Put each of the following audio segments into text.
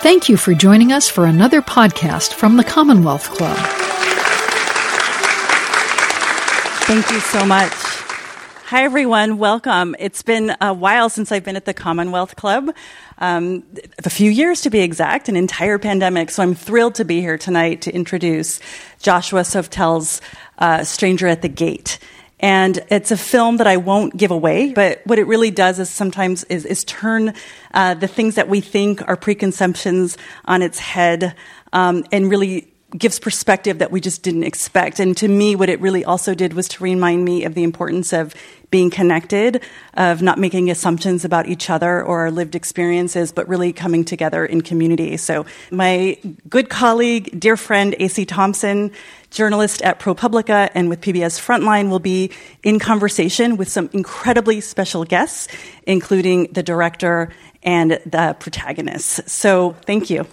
Thank you for joining us for another podcast from the Commonwealth Club. Thank you so much. Hi, everyone. Welcome. It's been a while since I've been at the Commonwealth Club, um, a few years to be exact, an entire pandemic. So I'm thrilled to be here tonight to introduce Joshua Seftel's uh, Stranger at the Gate. And it's a film that I won't give away, but what it really does is sometimes is, is turn uh, the things that we think are preconceptions on its head um, and really gives perspective that we just didn't expect. And to me, what it really also did was to remind me of the importance of being connected, of not making assumptions about each other or our lived experiences, but really coming together in community. So my good colleague, dear friend, AC Thompson, journalist at ProPublica and with PBS Frontline will be in conversation with some incredibly special guests, including the director and the protagonists. So thank you.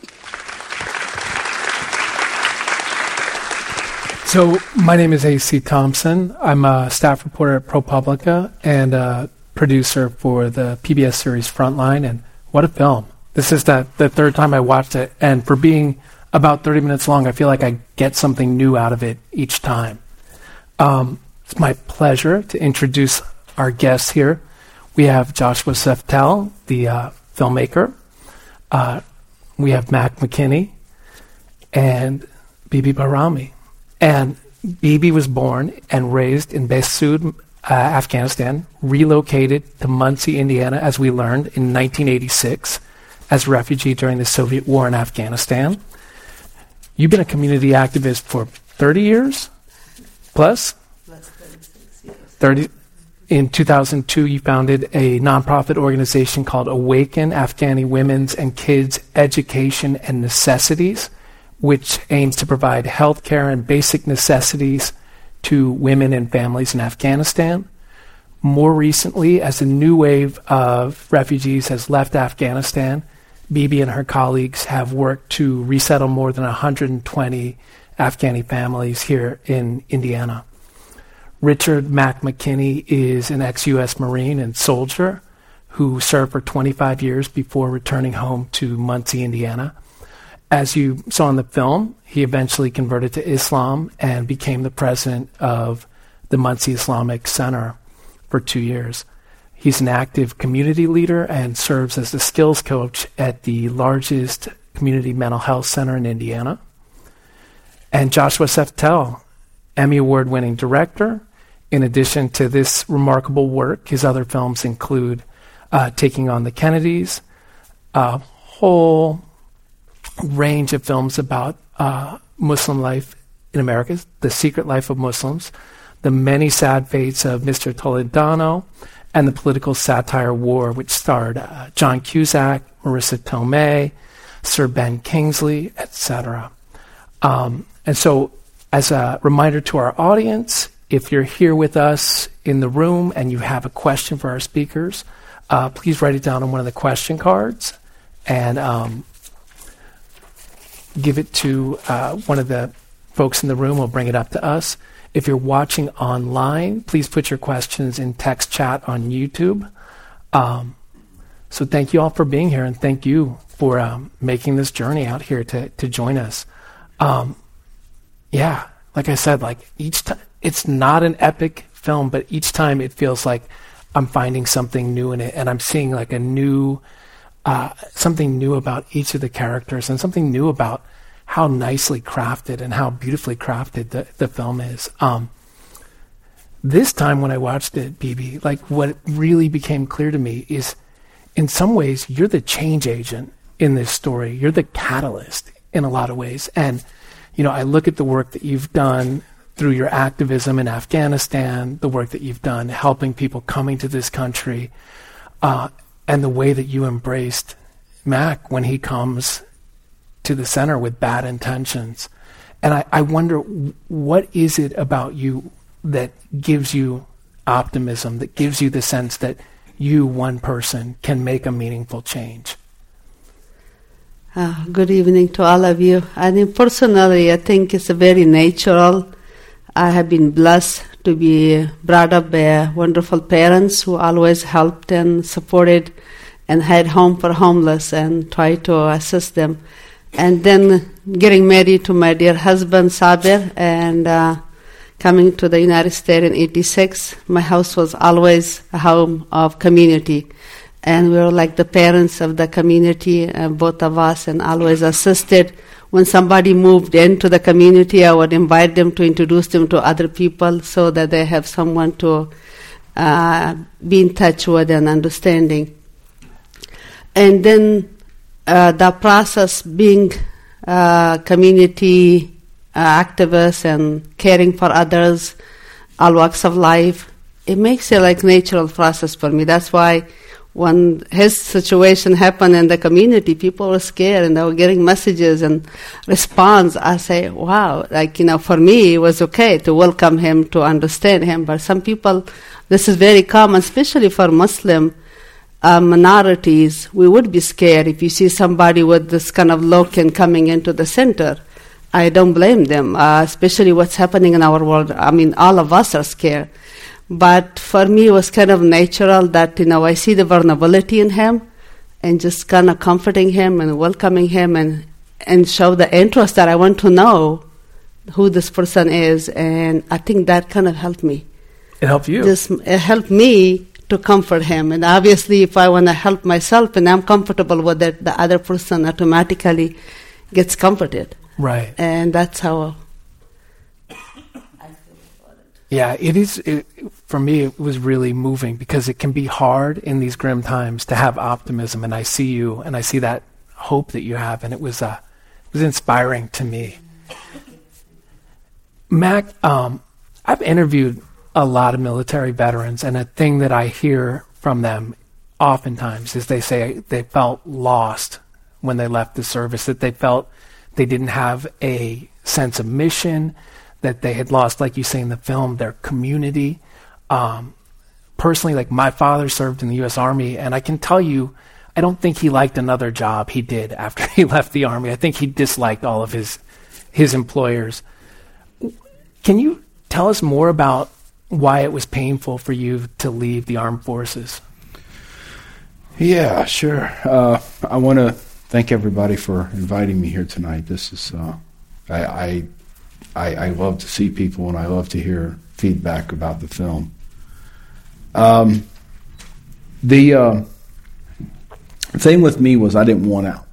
So, my name is AC Thompson. I'm a staff reporter at ProPublica and a producer for the PBS series Frontline. And what a film! This is the, the third time I watched it. And for being about 30 minutes long, I feel like I get something new out of it each time. Um, it's my pleasure to introduce our guests here. We have Joshua Seftel, the uh, filmmaker. Uh, we have Mac McKinney and Bibi Bahrami. And Bibi was born and raised in Behesud, uh, Afghanistan, relocated to Muncie, Indiana, as we learned, in 1986 as a refugee during the Soviet war in Afghanistan. You've been a community activist for 30 years plus? Plus 36 years. 30, in 2002, you founded a nonprofit organization called Awaken Afghani Women's and Kids Education and Necessities which aims to provide health care and basic necessities to women and families in Afghanistan. More recently, as a new wave of refugees has left Afghanistan, Bibi and her colleagues have worked to resettle more than 120 Afghani families here in Indiana. Richard Mac McKinney is an ex US Marine and soldier who served for 25 years before returning home to Muncie, Indiana. As you saw in the film, he eventually converted to Islam and became the president of the Muncie Islamic Center for two years. He's an active community leader and serves as the skills coach at the largest community mental health center in Indiana. And Joshua Seftel, Emmy Award winning director. In addition to this remarkable work, his other films include uh, Taking on the Kennedys, a whole range of films about uh, Muslim life in America, The Secret Life of Muslims, The Many Sad Fates of Mr. Toledano, and the political satire War, which starred uh, John Cusack, Marisa Tomei, Sir Ben Kingsley, etc. Um, and so, as a reminder to our audience, if you're here with us in the room and you have a question for our speakers, uh, please write it down on one of the question cards, and um, give it to uh, one of the folks in the room. We'll bring it up to us. If you're watching online, please put your questions in text chat on YouTube. Um, so thank you all for being here, and thank you for um, making this journey out here to to join us. Um, yeah, like I said, like each time it's not an epic film, but each time it feels like I'm finding something new in it, and I'm seeing like a new uh, something new about each of the characters and something new about how nicely crafted and how beautifully crafted the, the film is. Um, this time when I watched it, Bibi, like what really became clear to me is in some ways you're the change agent in this story. You're the catalyst in a lot of ways. And, you know, I look at the work that you've done through your activism in Afghanistan, the work that you've done helping people coming to this country, uh, and the way that you embraced Mac when he comes to the center with bad intentions. And I, I wonder what is it about you that gives you optimism, that gives you the sense that you, one person, can make a meaningful change? Uh, good evening to all of you. I think personally, I think it's a very natural. I have been blessed to be brought up by wonderful parents who always helped and supported and had home for homeless and tried to assist them. And then getting married to my dear husband Sabir and uh, coming to the United States in '86, my house was always a home of community, and we were like the parents of the community, uh, both of us, and always assisted. When somebody moved into the community, I would invite them to introduce them to other people so that they have someone to uh, be in touch with and understanding. And then uh, the process being uh, community uh, activists and caring for others, all walks of life, it makes it like natural process for me. That's why when his situation happened in the community, people were scared and they were getting messages and response. I say, wow, like, you know, for me, it was okay to welcome him, to understand him. But some people, this is very common, especially for Muslim uh, minorities. We would be scared if you see somebody with this kind of look and coming into the center. I don't blame them, uh, especially what's happening in our world. I mean, all of us are scared. But for me, it was kind of natural that, you know, I see the vulnerability in him and just kind of comforting him and welcoming him and, and show the interest that I want to know who this person is. And I think that kind of helped me. It helped you. Just it helped me to comfort him. And obviously, if I want to help myself and I'm comfortable with it, the other person automatically gets comforted. Right. And that's how. Yeah, it is. It, for me, it was really moving because it can be hard in these grim times to have optimism, and I see you, and I see that hope that you have, and it was uh, it was inspiring to me. Mac, um, I've interviewed a lot of military veterans, and a thing that I hear from them oftentimes is they say they felt lost when they left the service, that they felt they didn't have a sense of mission, that they had lost, like you say in the film, their community. Um, personally, like my father served in the U.S. Army, and I can tell you, I don't think he liked another job he did after he left the Army. I think he disliked all of his his employers. Can you tell us more about why it was painful for you to leave the armed forces? Yeah, sure. Uh, I want to thank everybody for inviting me here tonight. This is uh, I, I, I I love to see people and I love to hear feedback about the film. Um, the uh, thing with me was I didn't want out.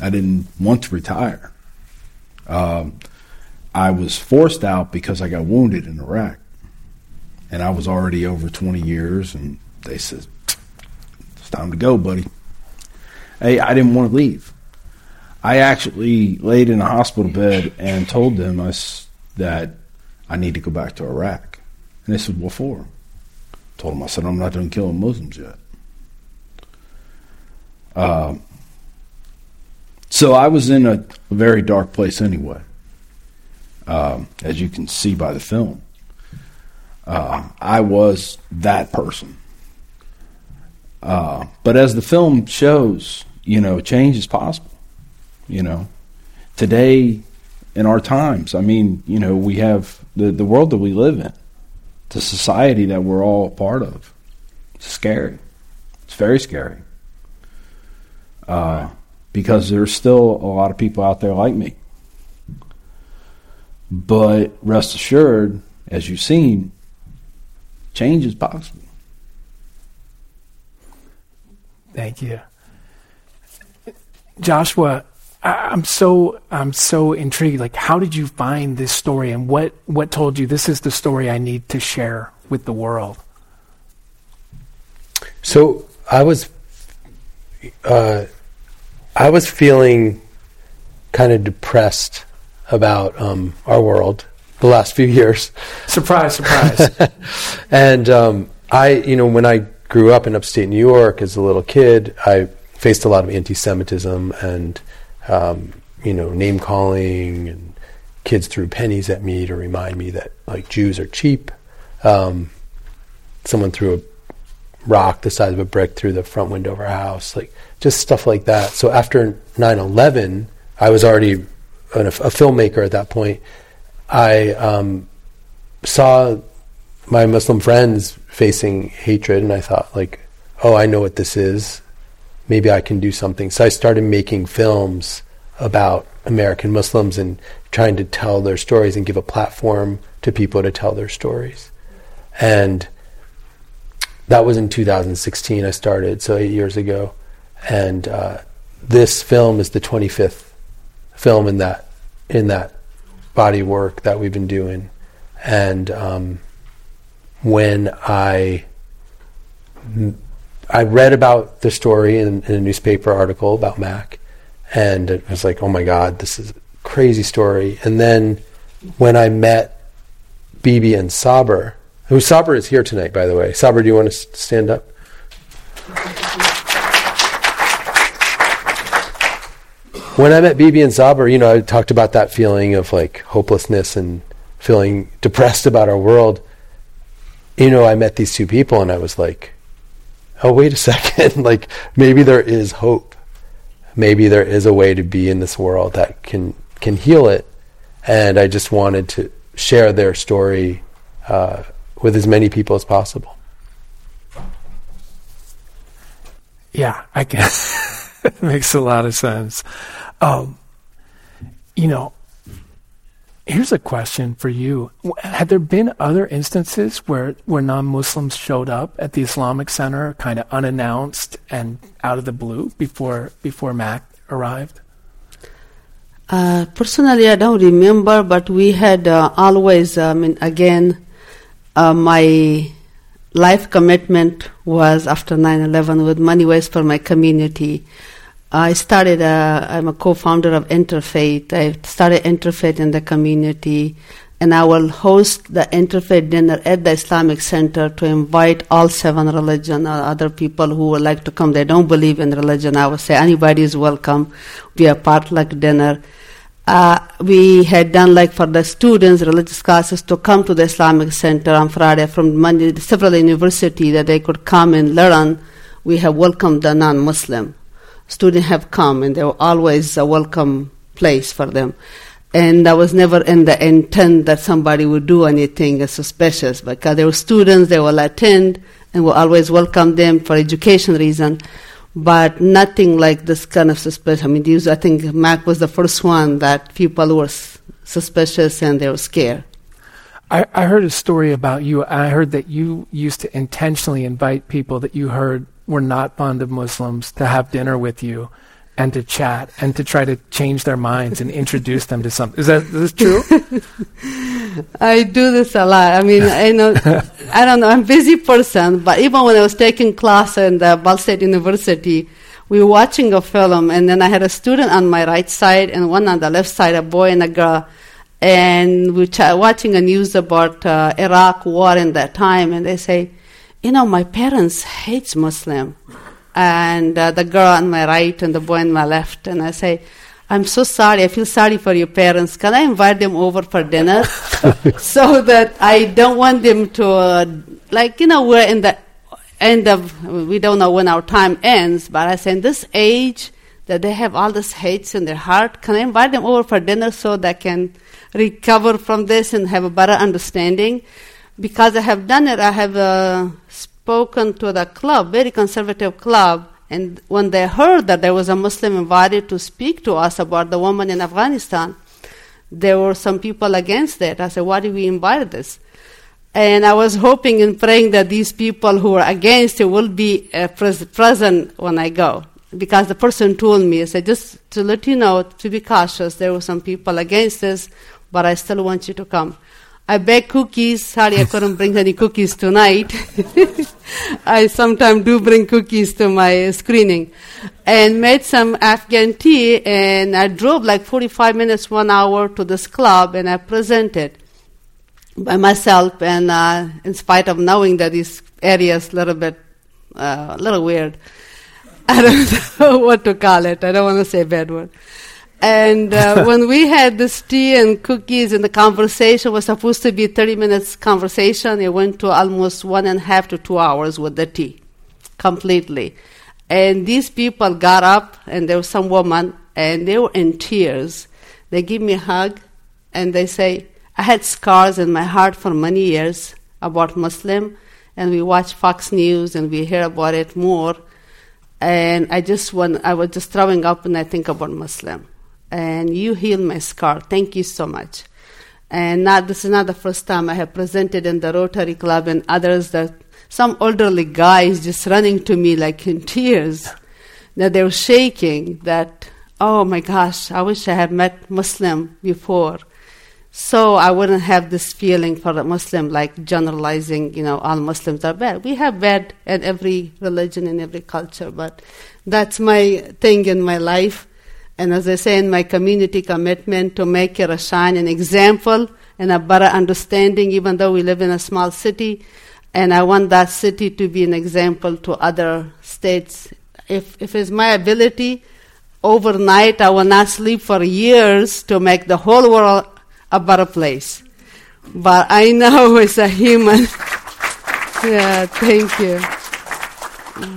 I didn't want to retire. Um, I was forced out because I got wounded in Iraq, and I was already over 20 years, and they said, "It's time to go, buddy." Hey, I didn't want to leave. I actually laid in a hospital bed and told them I, that I need to go back to Iraq. And they said, What for? told them, I said, I'm not done killing Muslims yet. Uh, so I was in a, a very dark place anyway, um, as you can see by the film. Uh, I was that person. Uh, but as the film shows, you know, change is possible. You know, today in our times, I mean, you know, we have the, the world that we live in, the society that we're all a part of. It's scary. It's very scary. Uh, because there's still a lot of people out there like me. But rest assured, as you've seen, change is possible. Thank you. Joshua, I'm so I'm so intrigued. Like, how did you find this story, and what what told you this is the story I need to share with the world? So I was, uh, I was feeling kind of depressed about um, our world the last few years. Surprise, surprise. and um, I, you know, when I grew up in upstate New York as a little kid, I faced a lot of anti-Semitism and um, you know name calling and kids threw pennies at me to remind me that like Jews are cheap. Um, someone threw a rock the size of a brick through the front window of our house, like just stuff like that. So after 9/11, I was already a, a filmmaker at that point. I um, saw my Muslim friends facing hatred, and I thought like, oh, I know what this is. Maybe I can do something. So I started making films about American Muslims and trying to tell their stories and give a platform to people to tell their stories. And that was in 2016. I started, so eight years ago. And uh, this film is the 25th film in that in that body work that we've been doing. And um, when I I read about the story in, in, a newspaper article about Mac, and it was like, oh my god, this is a crazy story. And then when I met Bibi and Saber, who Saber is here tonight, by the way. Saber, do you want to stand up? when I met Bibi and Saber, you know, I talked about that feeling of like hopelessness and feeling depressed about our world. You know, I met these two people and I was like, oh, wait a second. like, maybe there is hope. Maybe there is a way to be in this world that can, can heal it. And I just wanted to share their story uh, with as many people as possible. Yeah, I guess it makes a lot of sense. Um, you know, here's a question for you: Had there been other instances where where non-Muslims showed up at the Islamic Center, kind of unannounced and out of the blue before before Mac arrived? Uh, personally, I don't remember, but we had uh, always. I mean, again, uh, my life commitment was after 9/11 with money ways for my community. I started, uh, I'm a co-founder of Interfaith. I started Interfaith in the community and I will host the Interfaith dinner at the Islamic Center to invite all seven religion or other people who would like to come. They don't believe in religion. I would say anybody is welcome. We have potluck dinner. Uh, we had done like for the students religious classes to come to the Islamic Center on Friday from Monday, several university that they could come and learn. We have welcomed the non-Muslim students have come and they were always a welcome place for them. And I was never in the intent that somebody would do anything suspicious because they were students, they will attend and will always welcome them for education reason. But nothing like this kind of suspicious. I mean, these, I think Mac was the first one that people were suspicious and they were scared. I, I heard a story about you. I heard that you used to intentionally invite people that you heard were not fond of Muslims to have dinner with you and to chat and to try to change their minds and introduce them to something. Is that is this true? I do this a lot. I mean, I know, I don't know. I'm a busy person, but even when I was taking class in the Ball State University, we were watching a film, and then I had a student on my right side and one on the left side, a boy and a girl, and we were watching a news about uh, Iraq war in that time, and they say you know, my parents hates Muslim. And uh, the girl on my right and the boy on my left. And I say, I'm so sorry. I feel sorry for your parents. Can I invite them over for dinner? so that I don't want them to, uh, like, you know, we're in the end of, we don't know when our time ends, but I say, in this age that they have all this hates in their heart, can I invite them over for dinner so they can recover from this and have a better understanding? because I have done it, I have uh, spoken to the club, very conservative club, and when they heard that there was a Muslim invited to speak to us about the woman in Afghanistan, there were some people against it. I said, why did we invite this? And I was hoping and praying that these people who are against it will be uh, pres- present when I go. Because the person told me, I said, just to let you know, to be cautious, there were some people against this, but I still want you to come. I bake cookies. Sorry, I couldn't bring any cookies tonight. I sometimes do bring cookies to my screening. And made some Afghan tea, and I drove like 45 minutes, one hour to this club, and I presented by myself. And uh, in spite of knowing that this area is a little bit, uh, a little weird, I don't know what to call it. I don't want to say bad word. And uh, when we had this tea and cookies and the conversation was supposed to be 30 minutes conversation, it went to almost one and a half to two hours with the tea, completely. And these people got up, and there was some woman, and they were in tears. They give me a hug, and they say, I had scars in my heart for many years about Muslim, and we watch Fox News and we hear about it more. And I just want, I was just throwing up when I think about Muslim. And you healed my scar. Thank you so much. And not, this is not the first time I have presented in the Rotary Club and others that some elderly guys just running to me like in tears that they were shaking that, oh my gosh, I wish I had met Muslim before so I wouldn't have this feeling for a Muslim like generalizing, you know, all Muslims are bad. We have bad in every religion and every culture, but that's my thing in my life. And as I say in my community commitment to make Rashan an example and a better understanding, even though we live in a small city, and I want that city to be an example to other states. If, if it's my ability, overnight I will not sleep for years to make the whole world a better place. But I know it's a human. yeah, thank you.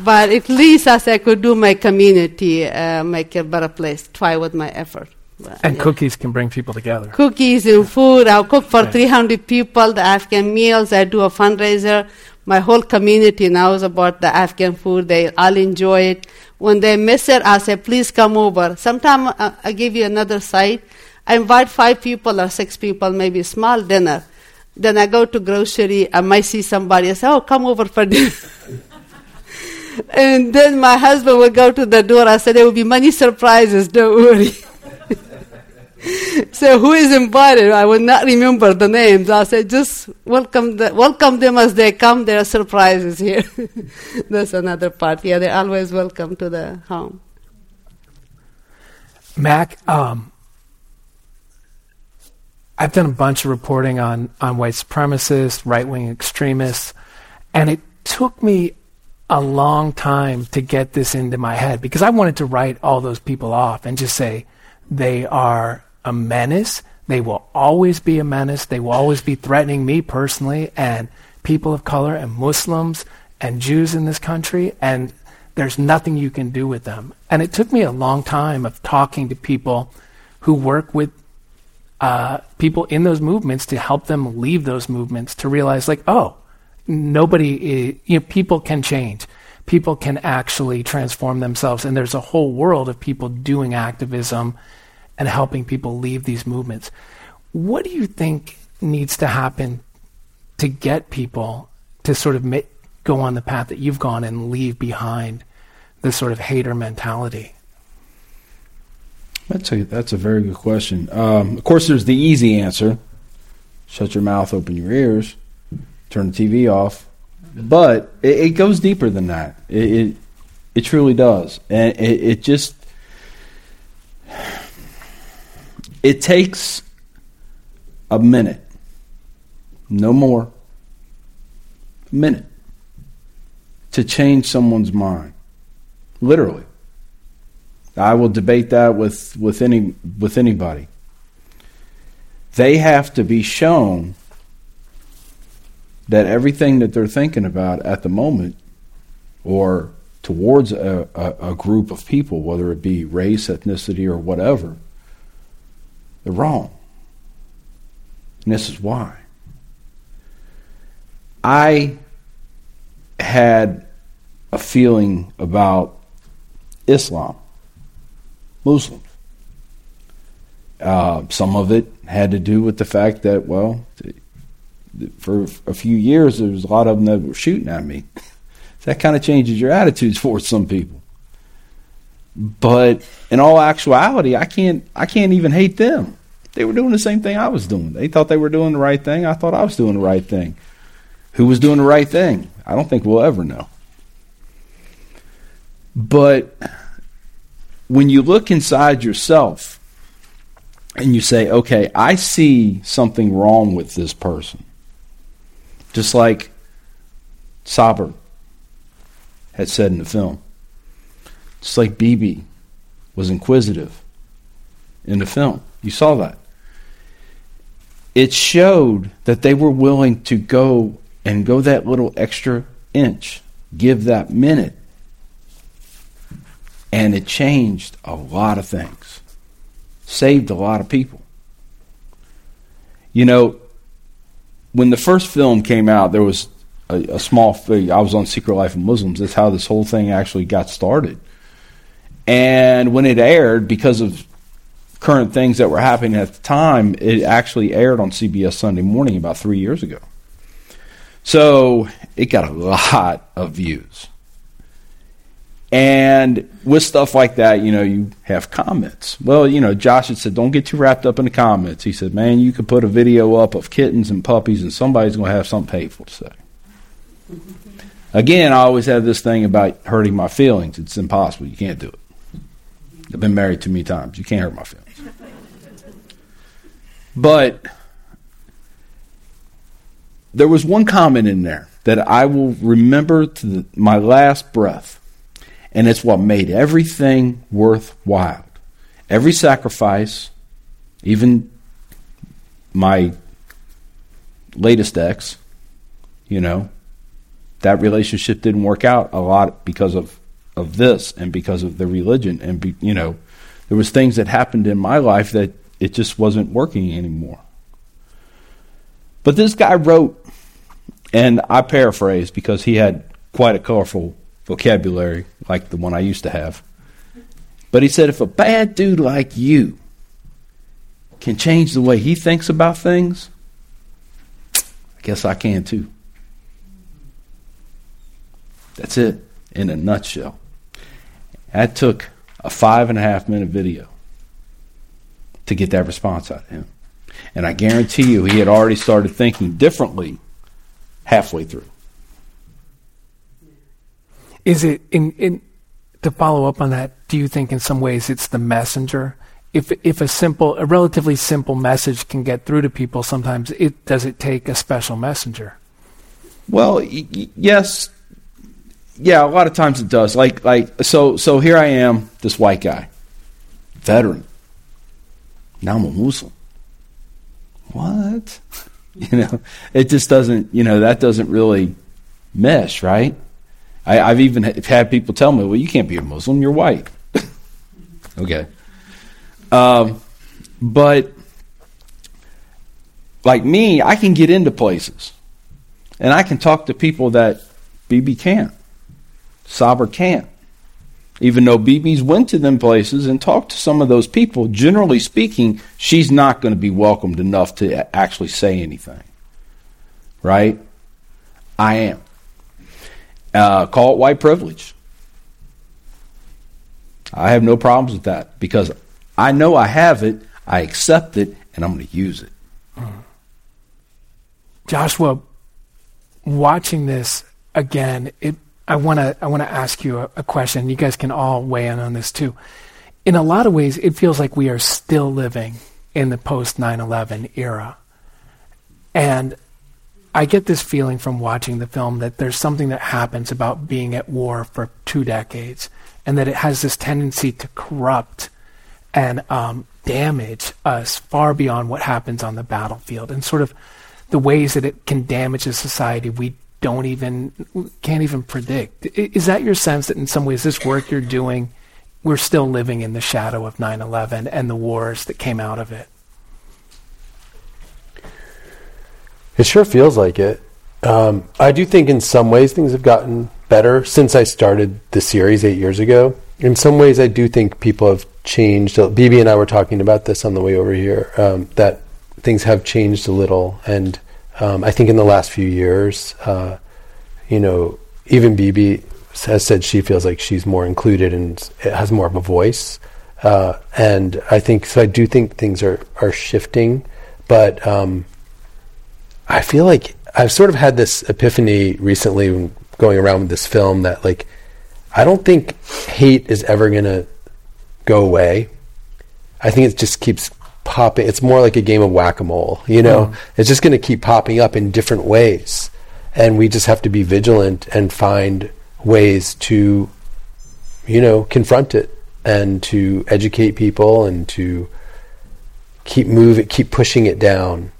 But at least as I could do my community, uh, make a better place, try with my effort. But, And yeah. cookies can bring people together. Cookies and food. I'll cook for Yeah. 300 people, the Afghan meals. I do a fundraiser. My whole community knows about the Afghan food. They all enjoy it. When they miss it, I say, please come over. Sometime uh, I give you another site. I invite five people or six people, maybe a small dinner. Then I go to grocery. I might see somebody. I say, oh, come over for dinner. and then my husband would go to the door. I said, there will be many surprises. Don't worry. so who is invited? I will not remember the names. I said, just welcome, the, welcome them as they come. There are surprises here. That's another part. Yeah, they're always welcome to the home. Mac, um, I've done a bunch of reporting on, on white supremacists, right wing extremists, and it took me a long time to get this into my head because I wanted to write all those people off and just say they are a menace. They will always be a menace. They will always be threatening me personally and people of color and Muslims and Jews in this country. And there's nothing you can do with them. And it took me a long time of talking to people who work with uh, people in those movements to help them leave those movements to realize, like, oh, nobody, i you know, people can change. People can actually transform themselves. And there's a whole world of people doing activism and helping people leave these movements. What do you think needs to happen to get people to sort of ma- go on the path that you've gone and leave behind this sort of hater mentality? That's a that's a very good question. Um, of course, there's the easy answer: shut your mouth, open your ears, turn the TV off. But it, it goes deeper than that. It, it it truly does, and it, it just it takes a minute, no more, a minute, to change someone's mind. Literally. I will debate that with, with any with anybody. They have to be shown that everything that they're thinking about at the moment or towards a, a, a group of people, whether it be race, ethnicity, or whatever, they're wrong. And this is why. I had a feeling about Islam. Muslims. Uh, some of it had to do with the fact that, well, for a few years there was a lot of them that were shooting at me. that kind of changes your attitudes towards some people. But in all actuality, I can't I can't even hate them. They were doing the same thing I was doing. They thought they were doing the right thing. I thought I was doing the right thing. Who was doing the right thing? I don't think we'll ever know. But when you look inside yourself and you say, okay, I see something wrong with this person, just like Saber had said in the film, just like Bibi was inquisitive in the film. You saw that. It showed that they were willing to go and go that little extra inch, give that minute and it changed a lot of things, saved a lot of people. You know, when the first film came out, there was a, a small. I was on Secret Life of Muslims. That's how this whole thing actually got started. And when it aired, because of current things that were happening at the time, it actually aired on CBS Sunday Morning about three years ago. So it got a lot of views. And with stuff like that, you know, you have comments. Well, you know, Josh had said, don't get too wrapped up in the comments. He said, man, you could put a video up of kittens and puppies, and somebody's going to have something painful to say. Mm-hmm. Again, I always have this thing about hurting my feelings. It's impossible. You can't do it. I've been married too many times. You can't hurt my feelings. But there was one comment in there that I will remember to the, my last breath. And it's what made everything worthwhile. Every sacrifice, even my latest ex, you know, that relationship didn't work out a lot because of, of this and because of the religion. And, be, you know, there was things that happened in my life that it just wasn't working anymore. But this guy wrote, and I paraphrase because he had quite a colorful vocabulary like the one I used to have. But he said, if a bad dude like you can change the way he thinks about things, I guess I can too. That's it in a nutshell. That took a five and a half minute video to get that response out of him. And I guarantee you, he had already started thinking differently halfway through. Is it in, in to follow up on that? Do you think in some ways it's the messenger? If if a simple, a relatively simple message can get through to people, sometimes it does it take a special messenger? Well, y- y- yes, yeah. A lot of times it does. Like like so so here I am, this white guy, veteran. Now I'm a Muslim. What? You know, it just doesn't. You know, that doesn't really mesh, right? I, I've even had people tell me, "Well, you can't be a Muslim. You're white." okay, um, but like me, I can get into places, and I can talk to people that Bibi can't, Saber can't. Even though Bibi's went to them places and talked to some of those people, generally speaking, she's not going to be welcomed enough to actually say anything. Right? I am. Uh, call it white privilege. I have no problems with that because I know I have it, I accept it, and I'm going to use it. Joshua, watching this again, it I want to I want to ask you a, a, question. You guys can all weigh in on this too. In a lot of ways, it feels like we are still living in the post 9/11 era, and I get this feeling from watching the film that there's something that happens about being at war for two decades, and that it has this tendency to corrupt and um, damage us far beyond what happens on the battlefield, and sort of the ways that it can damage a society we don't even can't even predict. Is that your sense that in some ways this work you're doing, we're still living in the shadow of 9/11 and the wars that came out of it? It sure feels like it. Um, I do think in some ways things have gotten better since I started the series eight years ago. In some ways, I do think people have changed. Bibi and I were talking about this on the way over here. Um, that things have changed a little, and um, I think in the last few years, uh, you know, even Bibi has said she feels like she's more included and has more of a voice. Uh, and I think so. I do think things are are shifting, but um, I feel like I've sort of had this epiphany recently going around with this film that like I don't think hate is ever gonna go away. I think it just keeps popping. It's more like a game of whack a mole. You know, mm. it's just going to keep popping up in different ways, and we just have to be vigilant and find ways to, you know, confront it and to educate people and to keep moving, keep pushing it down.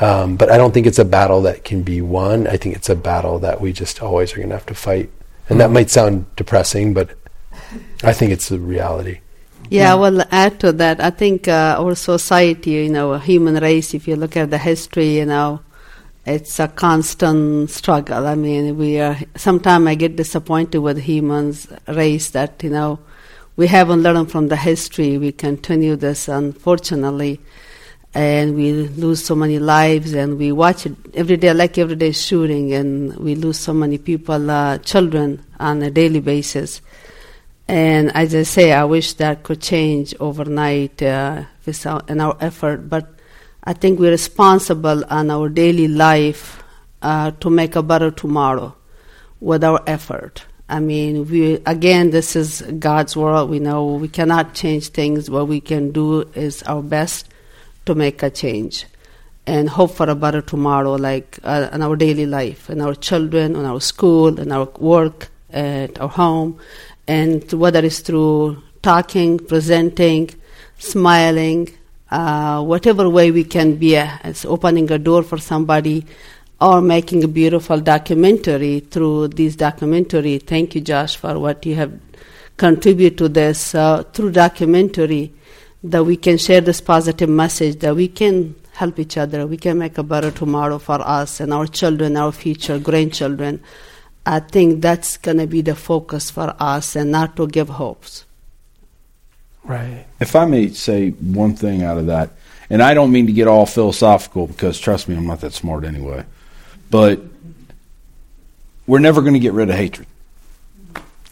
Um, but I don't think it's a battle that can be won. I think it's a battle that we just always are going to have to fight. And that might sound depressing, but I think it's the reality. Yeah, I will add to that. I think uh, our society, you know, human race, if you look at the history, you know, it's a constant struggle. I mean, we are. Sometimes I get disappointed with humans race that you know we haven't learned from the history. We continue this, unfortunately, and we lose so many lives. And we watch it every day, like every day shooting, and we lose so many people, uh, children, on a daily basis. And as I say, I wish that could change overnight uh, in our effort, but I think we're responsible on our daily life uh, to make a better tomorrow with our effort. I mean, we again, this is God's world. We know we cannot change things. What we can do is our best to make a change and hope for a better tomorrow, like uh, in our daily life, in our children, in our school, in our work, at our home, and whether it's through talking, presenting, smiling, uh, whatever way we can be, as opening a door for somebody or making a beautiful documentary through this documentary. Thank you, Josh, for what you have contributed to this uh, through documentary that we can share this positive message that we can help each other. We can make a better tomorrow for us and our children, our future grandchildren. I think that's going to be the focus for us and not to give hopes. Right. If I may say one thing out of that, and I don't mean to get all philosophical because trust me, I'm not that smart anyway, but we're never going to get rid of hatred.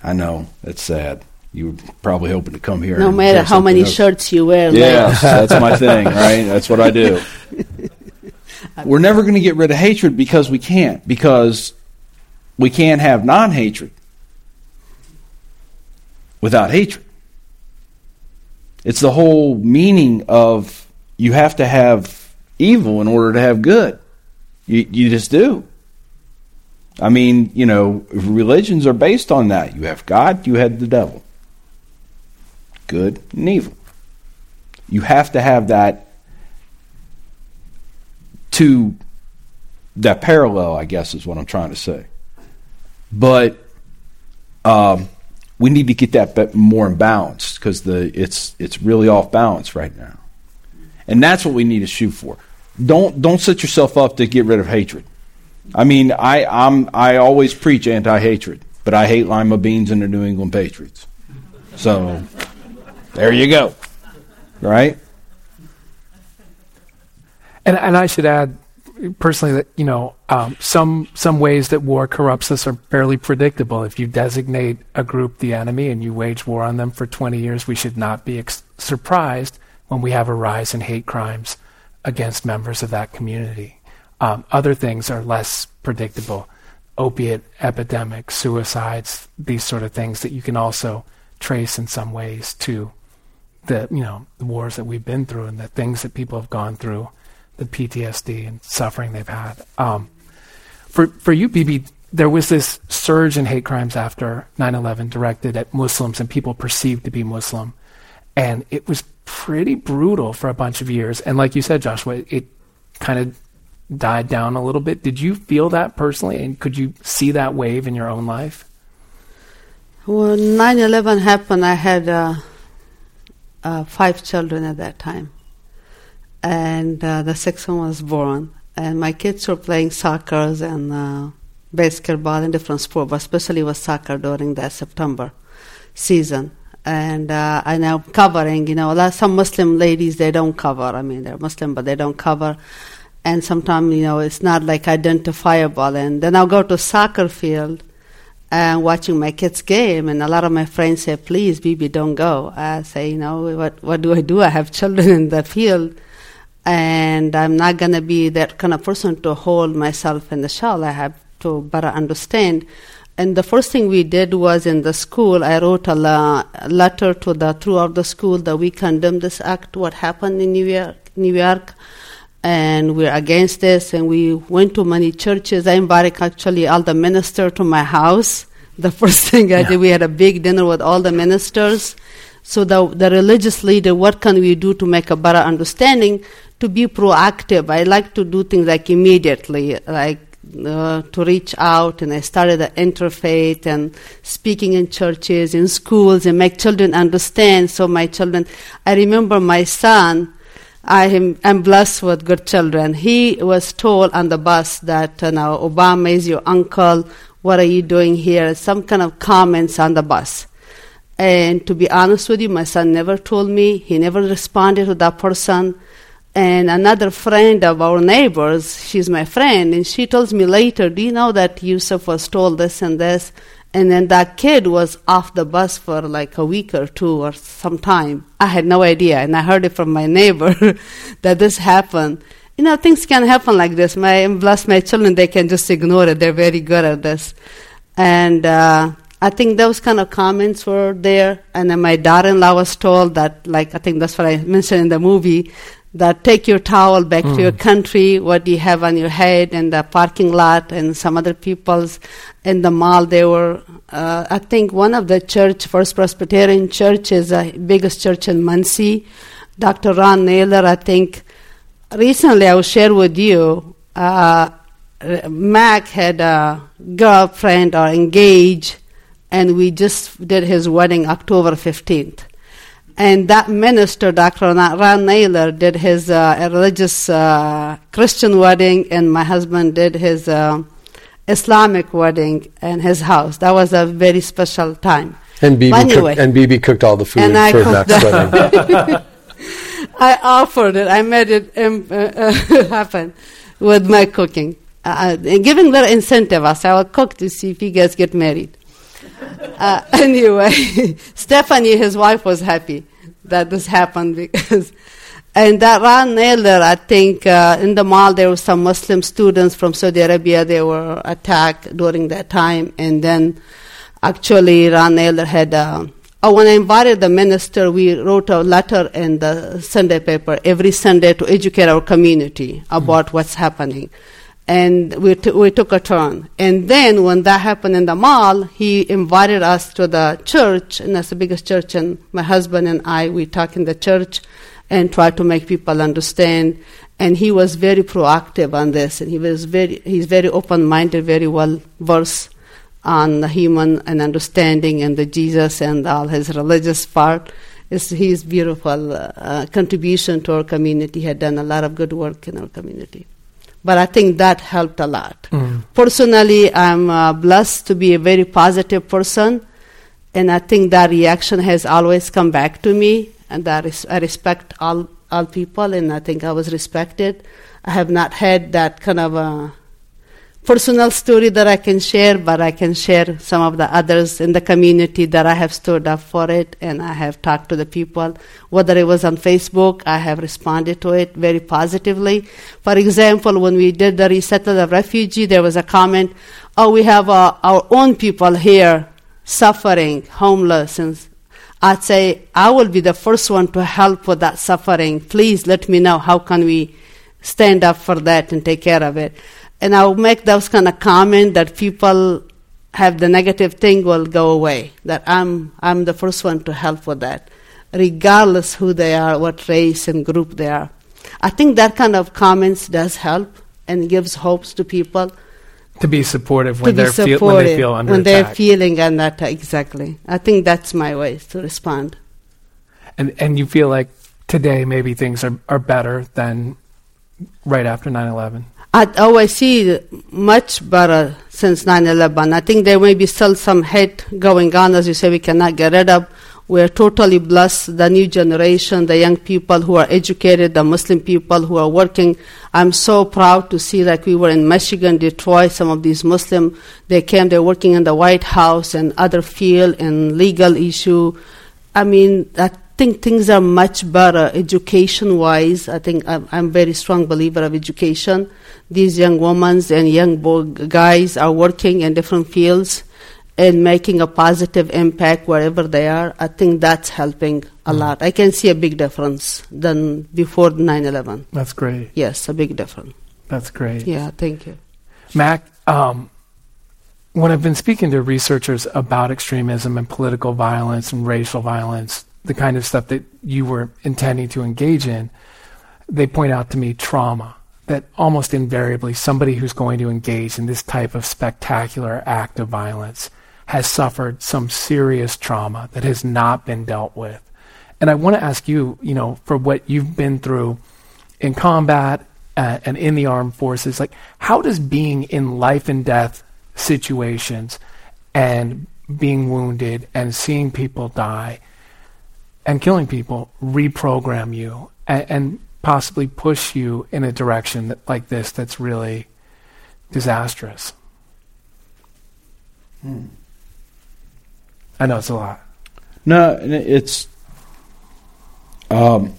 I know that's sad. You were probably hoping to come here. No matter how many else. shirts you wear. Yes, that's my thing, right? That's what I do. We're never going to get rid of hatred because we can't, because we can't have non hatred without hatred. It's the whole meaning of you have to have evil in order to have good. You, you just do. I mean, you know, religions are based on that. You have God, you have the devil. Good and evil. You have to have that to that parallel, I guess, is what I'm trying to say. But um, we need to get that more in balance because the it's it's really off balance right now, and that's what we need to shoot for. Don't don't set yourself up to get rid of hatred. I mean, I I'm I always preach anti-hatred, but I hate lima beans and the New England Patriots. So there you go, right? And and I should add personally that you know um, some some ways that war corrupts us are fairly predictable. If you designate a group the enemy and you wage war on them for 20 years, we should not be ex- surprised when we have a rise in hate crimes against members of that community. Um, other things are less predictable: opiate epidemics, suicides, these sort of things that you can also trace in some ways to the you know the wars that we've been through and the things that people have gone through the PTSD and suffering they've had. Um, for for you, Bibi, there was this surge in hate crimes after 9/11 directed at Muslims and people perceived to be Muslim, and it was pretty brutal for a bunch of years. And like you said, Joshua, it, kind of died down a little bit. Did you feel that personally, and could you see that wave in your own life? When 9/11 happened, I had uh, uh, five children at that time and uh, the sixth one was born. And my kids were playing soccer and uh, basketball and different sports, but especially was soccer during that September season. And uh, I now covering, you know, a lot, some Muslim ladies they don't cover. I mean, they're Muslim, but they don't cover. And sometimes, you know, it's not like identifiable. And then I'll go to soccer field and watching my kids game and a lot of my friends say please Bibi don't go i say you know what what do i do i have children in the field and I'm not going to be that kind of person to hold myself in the shell. I have to better understand. And the first thing we did was in the school, I wrote a la- letter to the throughout the school that we condemn this act, what happened in New York, New York, and we're against this. And we went to many churches. I invited actually all the ministers to my house. The first thing I yeah. did, we had a big dinner with all the ministers. So the the religious leader, what can we do to make a better understanding? to be proactive. I like to do things like immediately, like uh, to reach out, and I started the interfaith and speaking in churches, in schools, and make children understand. So my children, I remember my son. I am I'm blessed with good children. He was told on the bus that uh, now Osama is your uncle. What are you doing here? Some kind of comments on the bus. And to be honest with you, my son never told me. He never responded to that person. And another friend of our neighbors, she's my friend, and she tells me later, Do you know that Yusuf was told this and this? And then that kid was off the bus for like a week or two or some time. I had no idea, and I heard it from my neighbor that this happened. You know, things can happen like this. My bless my children; they can just ignore it. They're very good at this, and uh, I think those kind of comments were there. And then my daughter-in-law was told that, like I think that's what I mentioned in the movie, that take your towel back mm. to your mm. country, what you have on your head, in the parking lot, and some other people's in the mall. They were, uh, I think, one of the church, First Presbyterian Church, is the biggest church in Muncie. Dr. Ron Naylor, I think, recently I will share with you, uh, Mac had a girlfriend or engaged, and we just did his wedding October 15th and that minister, Dr. Ron Naylor, did his uh, religious uh, Christian wedding, and my husband did his uh, Islamic wedding in his house. That was a very special time. And Bibi, anyway, cooked, and Bibi cooked all the food and I for Mac's wedding. I offered it. I made it um, uh, uh, happen with my cooking. Uh, giving little incentive, I said, I will cook to see if you guys get married. Uh, anyway, Stephanie, his wife, was happy that this happened because. And that Ron Naylor, I think uh, in the mall there were some Muslim students from Saudi Arabia. They were attacked during that time, and then actually Ron Naylor had. Uh, oh, when I invited the minister, we wrote a letter in the Sunday paper every Sunday to educate our community about mm-hmm. what's happening and we, t- we took a turn. And then when that happened in the mall, he invited us to the church, and that's the biggest church, and my husband and I, we talk in the church and try to make people understand. And he was very proactive on this, and he was very, he's very open-minded, very well versed on the human and understanding and the Jesus and all his religious part. It's his beautiful uh, contribution to our community. He had done a lot of good work in our community but I think that helped a lot. Mm. Personally, I'm uh, blessed to be a very positive person, and I think that reaction has always come back to me, and that is, I respect all, all people, and I think I was respected. I have not had that kind of a personal story that I can share, but I can share some of the others in the community that I have stood up for it and I have talked to the people. Whether it was on Facebook, I have responded to it very positively. For example, when we did the resettlement of refugee, there was a comment, oh, we have uh, our own people here suffering, homeless, and I'd say, I will be the first one to help with that suffering. Please let me know how can we stand up for that and take care of it and I'll make those kind of comment that people have the negative thing will go away. That I'm I'm the first one to help with that, regardless who they are, what race and group they are. I think that kind of comments does help and gives hopes to people. To be supportive when, they're supportive, feel, when they feel under when attack. they're feeling under attack. Exactly. I think that's my way to respond. And and you feel like today maybe things are, are better than right after 9-11 I, oh, I see much better since 9-11. I think there may be still some hate going on, as you say, we cannot get rid of. We're totally blessed, the new generation, the young people who are educated, the Muslim people who are working. I'm so proud to see like we were in Michigan, Detroit, some of these Muslim, they came, they're working in the White House and other field and legal issue. I mean, I think things are much better education wise. I think I'm, I'm a very strong believer of education these young women and young boy, guys are working in different fields and making a positive impact wherever they are, I think that's helping a mm. lot. I can see a big difference than before 9/11. That's great. Yes, a big difference. That's great. Yeah, thank you. Mac, um, when I've been speaking to researchers about extremism and political violence and racial violence, the kind of stuff that you were intending to engage in, they point out to me trauma that almost invariably somebody who's going to engage in this type of spectacular act of violence has suffered some serious trauma that has not been dealt with. And I want to ask you, you know, for what you've been through in combat uh, and in the armed forces, like how does being in life and death situations and being wounded and seeing people die and killing people reprogram you and, and possibly push you in a direction that, like this that's really disastrous? Hmm. I know it's a lot. No, it's um,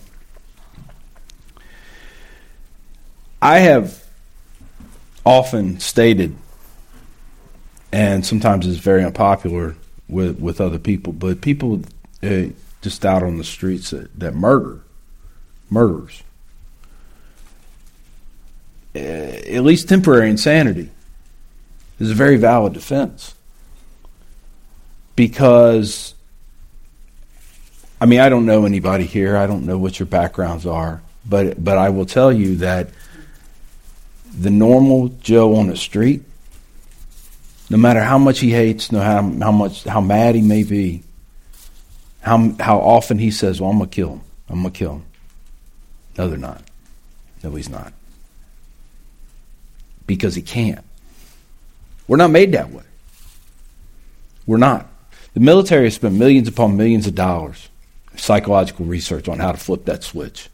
I have often stated, and sometimes it's very unpopular with with other people, but people uh, just out on the streets that, that murder, murderers, uh, at least temporary insanity is a very valid defense. Because I mean, I don't know anybody here. I don't know what your backgrounds are, but but I will tell you that the normal Joe on the street, no matter how much he hates, no how how much how mad he may be, how how often he says, "Well, I'm gonna kill him. I'm gonna kill him." No, they're not. No, he's not, because he can't. We're not made that way. We're not. The military has spent millions upon millions of dollars of psychological research on how to flip that switch.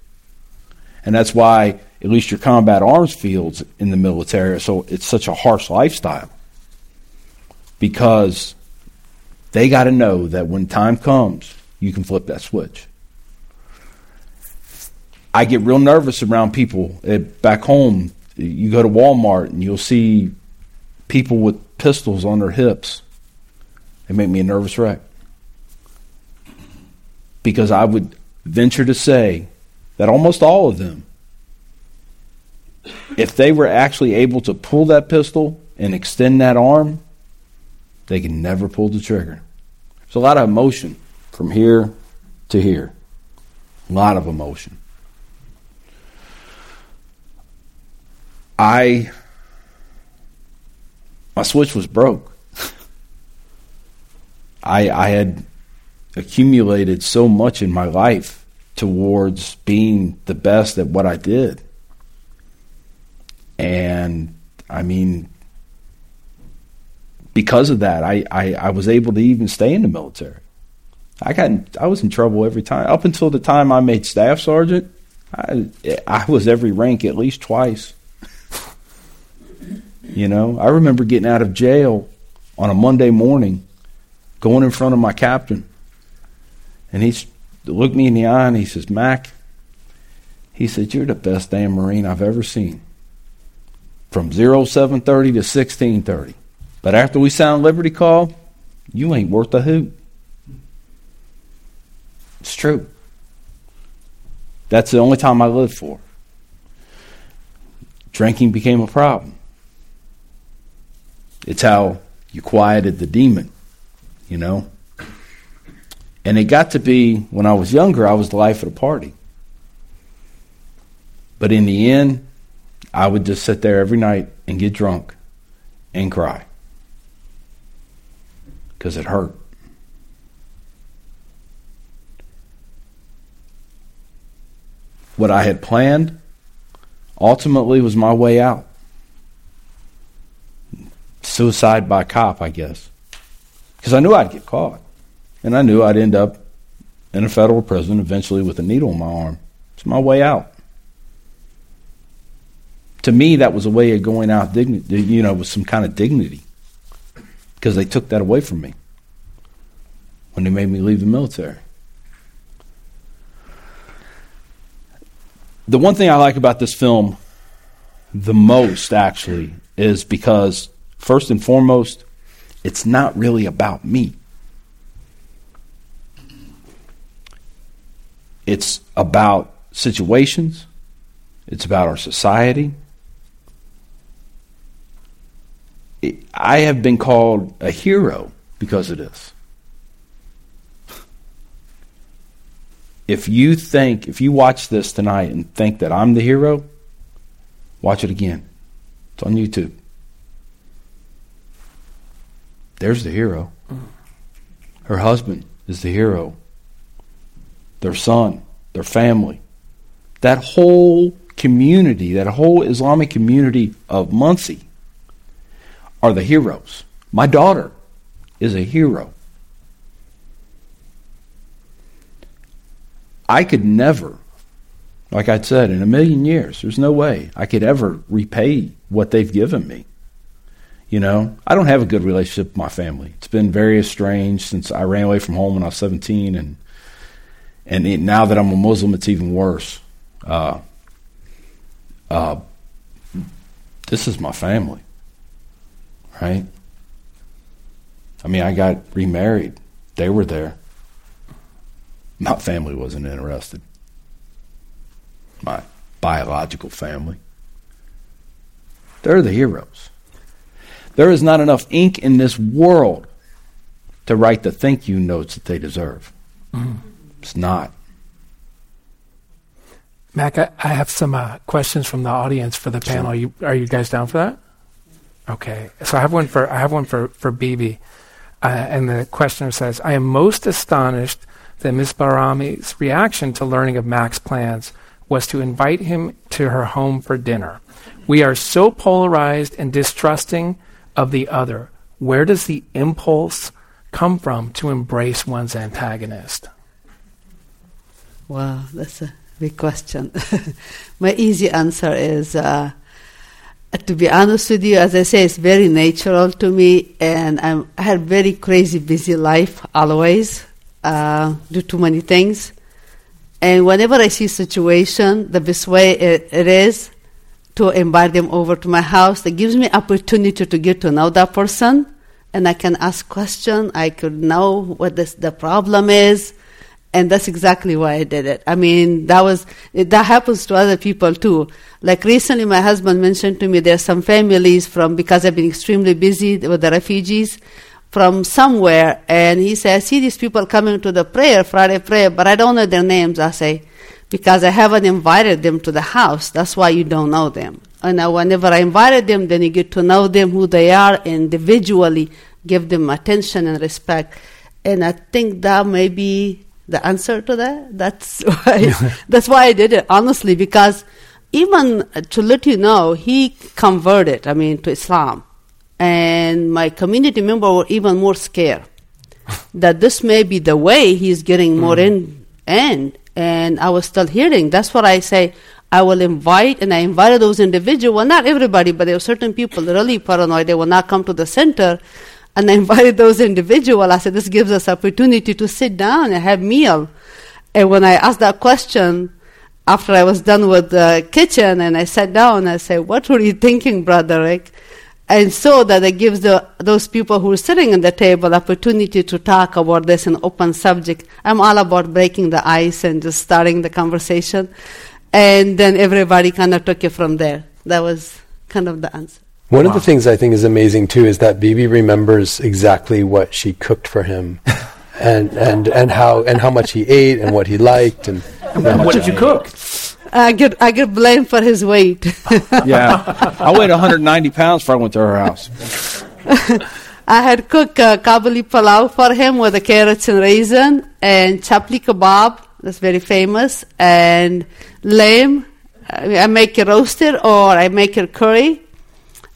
And that's why at least your combat arms fields in the military so it's such a harsh lifestyle. Because they got to know that when time comes, you can flip that switch. I get real nervous around people at, back home. You go to Walmart and you'll see people with pistols on their hips. They make me a nervous wreck because I would venture to say that almost all of them, if they were actually able to pull that pistol and extend that arm, they can never pull the trigger. There's a lot of emotion from here to here. A lot of emotion. I, my switch was broke. I, I had accumulated so much in my life towards being the best at what I did. And I mean, because of that, I, I, I was able to even stay in the military. I got in, I was in trouble every time. Up until the time I made staff sergeant, I I was every rank at least twice. you know, I remember getting out of jail on a Monday morning, going in front of my captain, and he looked me in the eye and he says, Mac, he said, You're the best damn Marine I've ever seen. From 0730 to 1630. But after we sound Liberty Call, you ain't worth a hoot. It's true. That's the only time I lived for. Drinking became a problem. It's how you quieted the demon, you know? And it got to be, when I was younger, I was the life of the party. But in the end, I would just sit there every night and get drunk and cry because it hurt. What I had planned ultimately was my way out. Suicide by cop, I guess. Because I knew I'd get caught. And I knew I'd end up in a federal prison eventually with a needle in my arm. It's my way out. To me, that was a way of going out, dignity, you know, with some kind of dignity. Because they took that away from me when they made me leave the military. The one thing I like about this film the most, actually, is because, first and foremost, it's not really about me. It's about situations, it's about our society. It, I have been called a hero because of this. If you think, if you watch this tonight and think that I'm the hero, watch it again. It's on YouTube. There's the hero. Her husband is the hero. Their son, their family. That whole community, that whole Islamic community of Muncie, are the heroes. My daughter is a hero. I could never, like I said, in a million years, there's no way I could ever repay what they've given me. You know, I don't have a good relationship with my family. It's been very estranged since I ran away from home when I was 17, and and now that I'm a Muslim, it's even worse. Uh, uh, this is my family, right? I mean, I got remarried. They were there. My family wasn't interested. My biological family. They're the heroes. There is not enough ink in this world to write the thank you notes that they deserve. Mm. It's not. Mac, I, I have some uh, questions from the audience for the panel. You, are you guys down for that? Okay. So I have one for I have one for for Bibi, uh, and the questioner says, "I am most astonished that Ms. Bahrami's reaction to learning of Mac's plans was to invite him to her home for dinner. We are so polarized and distrusting of the other. Where does the impulse come from to embrace one's antagonist?" Wow, that's a big question. My easy answer is uh, to be honest with you, as I say, it's very natural to me, and I'm, I very crazy, busy life always, uh, do too many things. And whenever I see situation, the best way it, it is to invite them over to my house. That gives me opportunity to get to know that person, and I can ask questions. I could know what this, the problem is and that's exactly why I did it. I mean, that was it, that happens to other people too. Like recently, my husband mentioned to me there are some families from because I've been extremely busy with the refugees from somewhere, and he said, "I see these people coming to the prayer Friday prayer, but I don't know their names." I say, "Because I haven't invited them to the house. That's why you don't know them." And now, whenever I invited them, then you get to know them, who they are, individually, give them attention and respect. And I think that may be the answer to that. That's why that's why I did it honestly because even to let you know, he converted. I mean to Islam, and my community member were even more scared that this may be the way he's getting more mm. in and and I was still hearing. That's what I say. I will invite, and I invited those individuals. Well, not everybody, but there were certain people really paranoid. They will not come to the center and I invited those individuals. I said, this gives us opportunity to sit down and have meal. And when I asked that question, after I was done with the kitchen and I sat down, I said, what were you thinking, Brother Rick? And so that it gives the, those people who are sitting at the table opportunity to talk about this an open subject. I'm all about breaking the ice and just starting the conversation. And then everybody kind of took it from there. That was kind of the answer. One wow. of the things I think is amazing too is that Bibi remembers exactly what she cooked for him, and and and how and how much he ate and what he liked and. and what did you cook? I get I get blamed for his weight. yeah, I weighed 190 pounds before I went to her house. I had cooked uh, kabuli palau for him with the carrots and raisin and chapli kebab. That's very famous and lamb. I make it roasted or I make it curry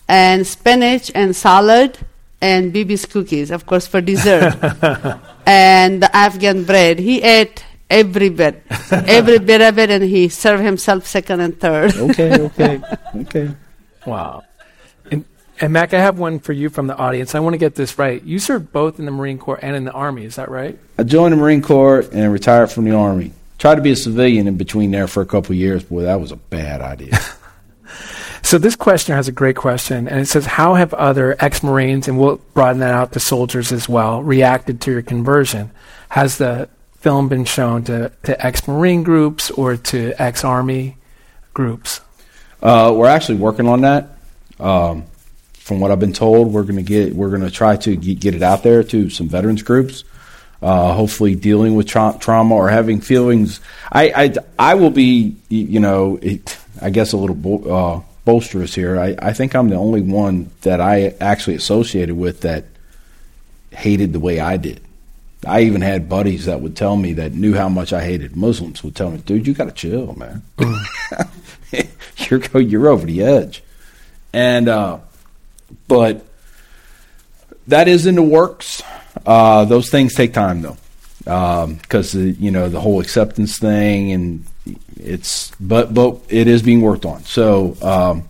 and spinach and salad and Bibi's cookies, of course, for dessert. and the Afghan bread. He ate every bit, every bit of it, and he served himself second and third. okay, okay, okay. Wow. And, and Mac, I have one for you from the audience. I want to get this right. You served both in the Marine Corps and in the Army, is that right? I joined the Marine Corps and retired from the Army. Tried to be a civilian in between there for a couple of years. Boy, that was a bad idea. So this questioner has a great question, and it says, "How have other ex-Marines, and we'll broaden that out to soldiers as well, reacted to your conversion? Has the film been shown to, to ex-Marine groups or to ex-Army groups?" Uh, we're actually working on that. Um, from what I've been told, we're going to get we're going to try to get it out there to some veterans groups. Uh, hopefully, dealing with tra- trauma or having feelings. I, I, I will be, you know, it, I guess a little bo- bolsterous here. I, I think I'm the only one that I actually associated with that hated the way I did. I even had buddies that would tell me that knew how much I hated Muslims would tell me, "Dude, you got to chill, man. you're you're over the edge." And uh, but that is in the works. Uh, those things take time though, because um, you know the whole acceptance thing, and it's but but it is being worked on. So um,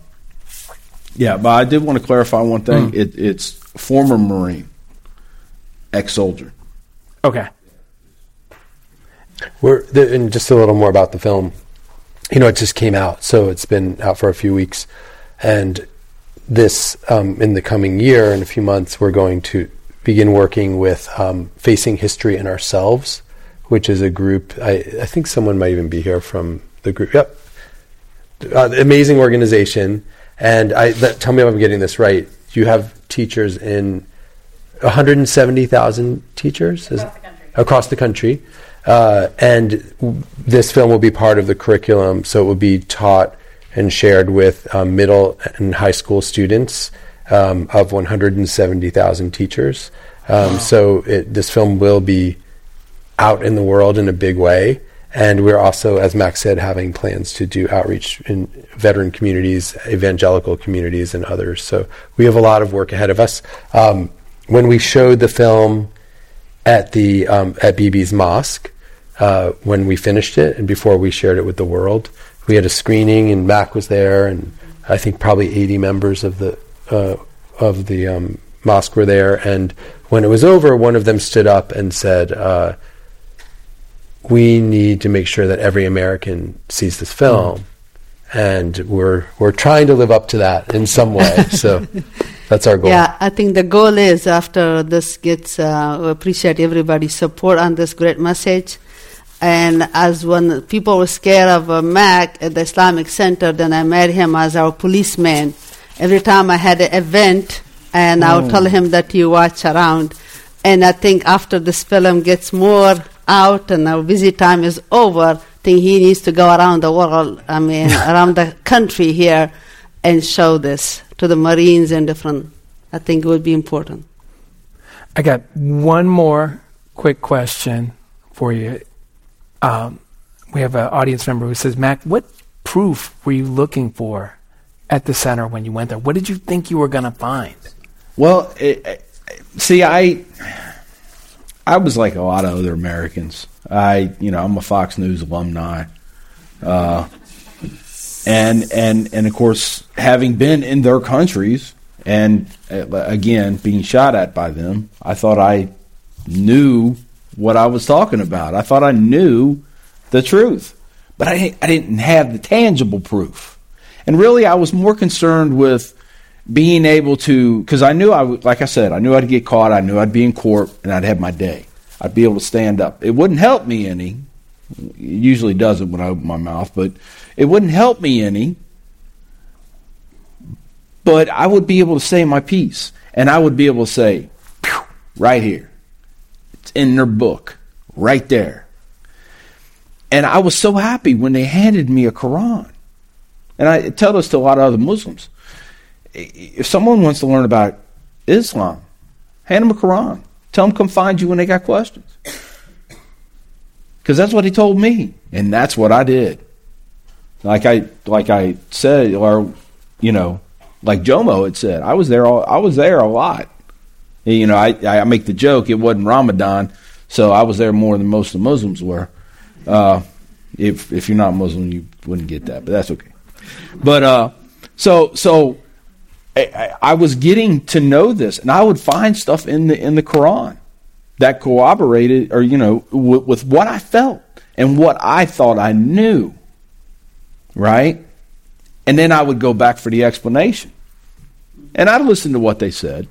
yeah, but I did want to clarify one thing. Mm. It, it's former Marine, ex-soldier. Okay. We're and just a little more about the film. You know, it just came out, so it's been out for a few weeks, and this um, in the coming year, in a few months, we're going to begin working with um, Facing History and Ourselves, which is a group. I, I, think someone might even be here from the group. Yep, uh, amazing organization. And I that, tell me if I'm getting this right. You have teachers in 170,000 teachers across the country. Across the country. Uh, and this film will be part of the curriculum, so it will be taught and shared with um, middle and high school students um, of 170,000 teachers. Um, wow. So it, this film will be out in the world in a big way. And we're also, as Max said, having plans to do outreach in veteran communities, evangelical communities, and others. So we have a lot of work ahead of us. Um, when we showed the film at the um, at Bibi's Mosque, uh, when we finished it and before we shared it with the world, we had a screening, and Mac was there, and I think probably 80 members of the uh, of the um, mosque were there. And when it was over, one of them stood up and said. Uh, we need to make sure that every American sees this film, mm. and we're we're trying to live up to that in some way. so that's our goal. Yeah, I think the goal is after this gets, uh, appreciate everybody's support on this great message. And as when people were scared of uh, Mac at the Islamic Center, then I met him as our policeman. Every time I had an event, and mm. I would tell him that you watch around. And I think after this film gets more out and our busy time is over, I think he needs to go around the world, I mean, around the country here and show this to the Marines and different. I think it would be important. I got one more quick question for you. Um, we have an audience member who says, Mac, what proof were you looking for at the center when you went there? What did you think you were going to find? Well, it, it, see, I I was like a lot of other Americans. I, you know, I'm a Fox News alumni, uh, and and and of course, having been in their countries and uh, again being shot at by them, I thought I knew what I was talking about. I thought I knew the truth, but I I didn't have the tangible proof, and really, I was more concerned with being able to, because I knew I would, like I said, I knew I'd get caught. I knew I'd be in court and I'd have my day. I'd be able to stand up. It wouldn't help me any. It usually doesn't when I open my mouth, but it wouldn't help me any. But I would be able to say my piece, and I would be able to say, right here, it's in their book, right there. And I was so happy when they handed me a Quran. And I tell this to a lot of other Muslims if someone wants to learn about Islam, hand them a Quran. Tell them come find you when they got questions. Because that's what he told me, and that's what I did. Like I like I said, or you know, like Jomo had said, I was there. All, I was there a lot. You know, I I make the joke it wasn't Ramadan, so I was there more than most of the Muslims were. Uh, if if you're not Muslim, you wouldn't get that, but that's okay. But uh, so so I, was getting to know this, and I would find stuff in the in the Quran that corroborated, or you know, with what I felt and what I thought I knew, right? And then I would go back for the explanation, and I'd listen to what they said,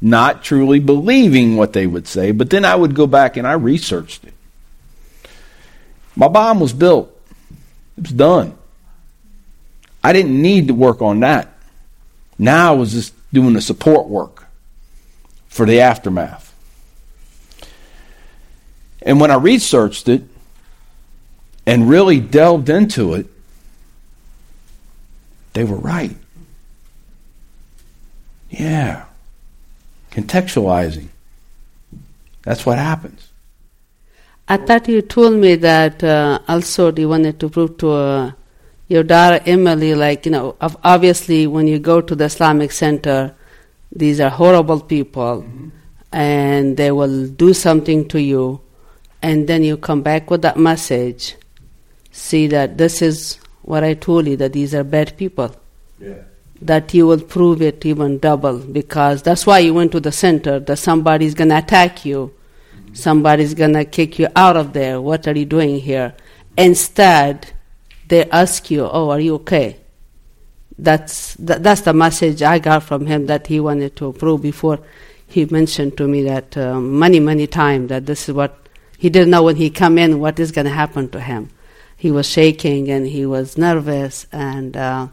not truly believing what they would say, but then I would go back and I researched it. My bomb was built; it was done. I didn't need to work on that. Now I was just doing the support work for the aftermath. And when I researched it and really delved into it, they were right. Yeah. Contextualizing. That's what happens. I thought you told me that uh, also you wanted to prove to uh, your daughter Emily, like, you know, obviously when you go to the Islamic Center, these are horrible people mm-hmm. and they will do something to you, and then you come back with that message. See that this is what I told you, that these are bad people. Yeah. That you will prove it even double because that's why you went to the center, that somebody's going to attack you mm-hmm. somebody's gonna kick you out of there. What are you doing here? Instead, they ask you, "Oh, are you okay?" That's that, that's the message I got from him that he wanted to prove before he mentioned to me that um, many many times that this is what he didn't know when he come in what is going to happen to him. He was shaking and he was nervous and. Uh,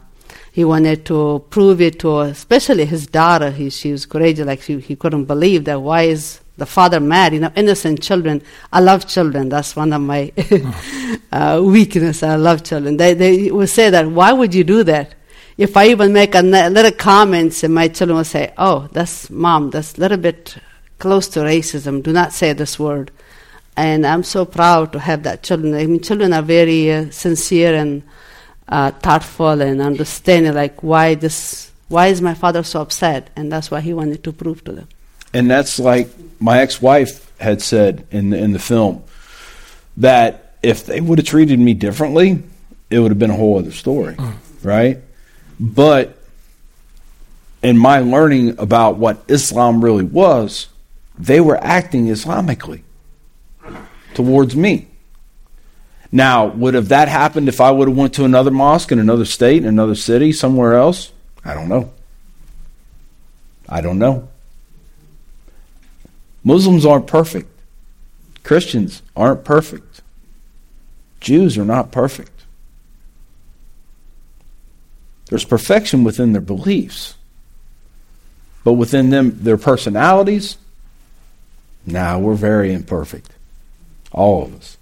he wanted to prove it to, especially his daughter. He, she was courageous, like she, he couldn't believe that. Why is the father mad, you know, innocent children. I love children. That's one of my uh, weakness. I love children. They, they will say that, why would you do that? If I even make a little comments, and my children will say, oh, that's mom, that's a little bit close to racism. Do not say this word. And I'm so proud to have that children. I mean, children are very uh, sincere and uh, thoughtful and understanding, like why this, why is my father so upset? And that's why he wanted to prove to them and that's like my ex-wife had said in the, in the film that if they would have treated me differently, it would have been a whole other story, mm. right? But in my learning about what Islam really was, they were acting Islamically towards me. Now, would have that happened if I would have went to another mosque in another state, in another city, somewhere else? I don't know. I don't know. Muslims aren't perfect. Christians aren't perfect. Jews are not perfect. There's perfection within their beliefs. But within them, their personalities, now nah, we're very imperfect. All of us.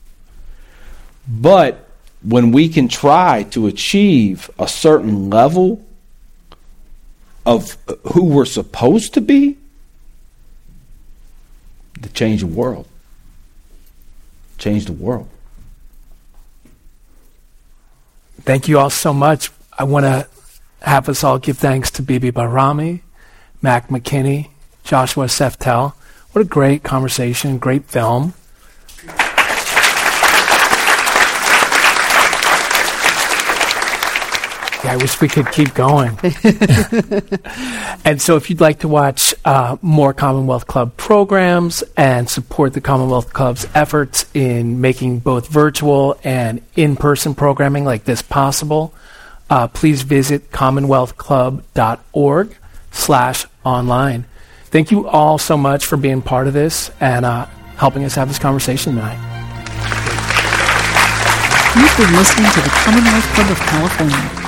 But when we can try to achieve a certain level of who we're supposed to be, to change the world. Change the world. Thank you all so much. I want to have us all give thanks to Bibi Bahrami, Mac McKinney, Joshua Seftel. What a great conversation, great film. I wish we could keep going. and so, if you'd like to watch uh, more Commonwealth Club programs and support the Commonwealth Club's efforts in making both virtual and in person programming like this possible, uh, please visit commonwealthclub.org slash online. Thank you all so much for being part of this and uh, helping us have this conversation tonight. You've been listening to the Commonwealth Club of California.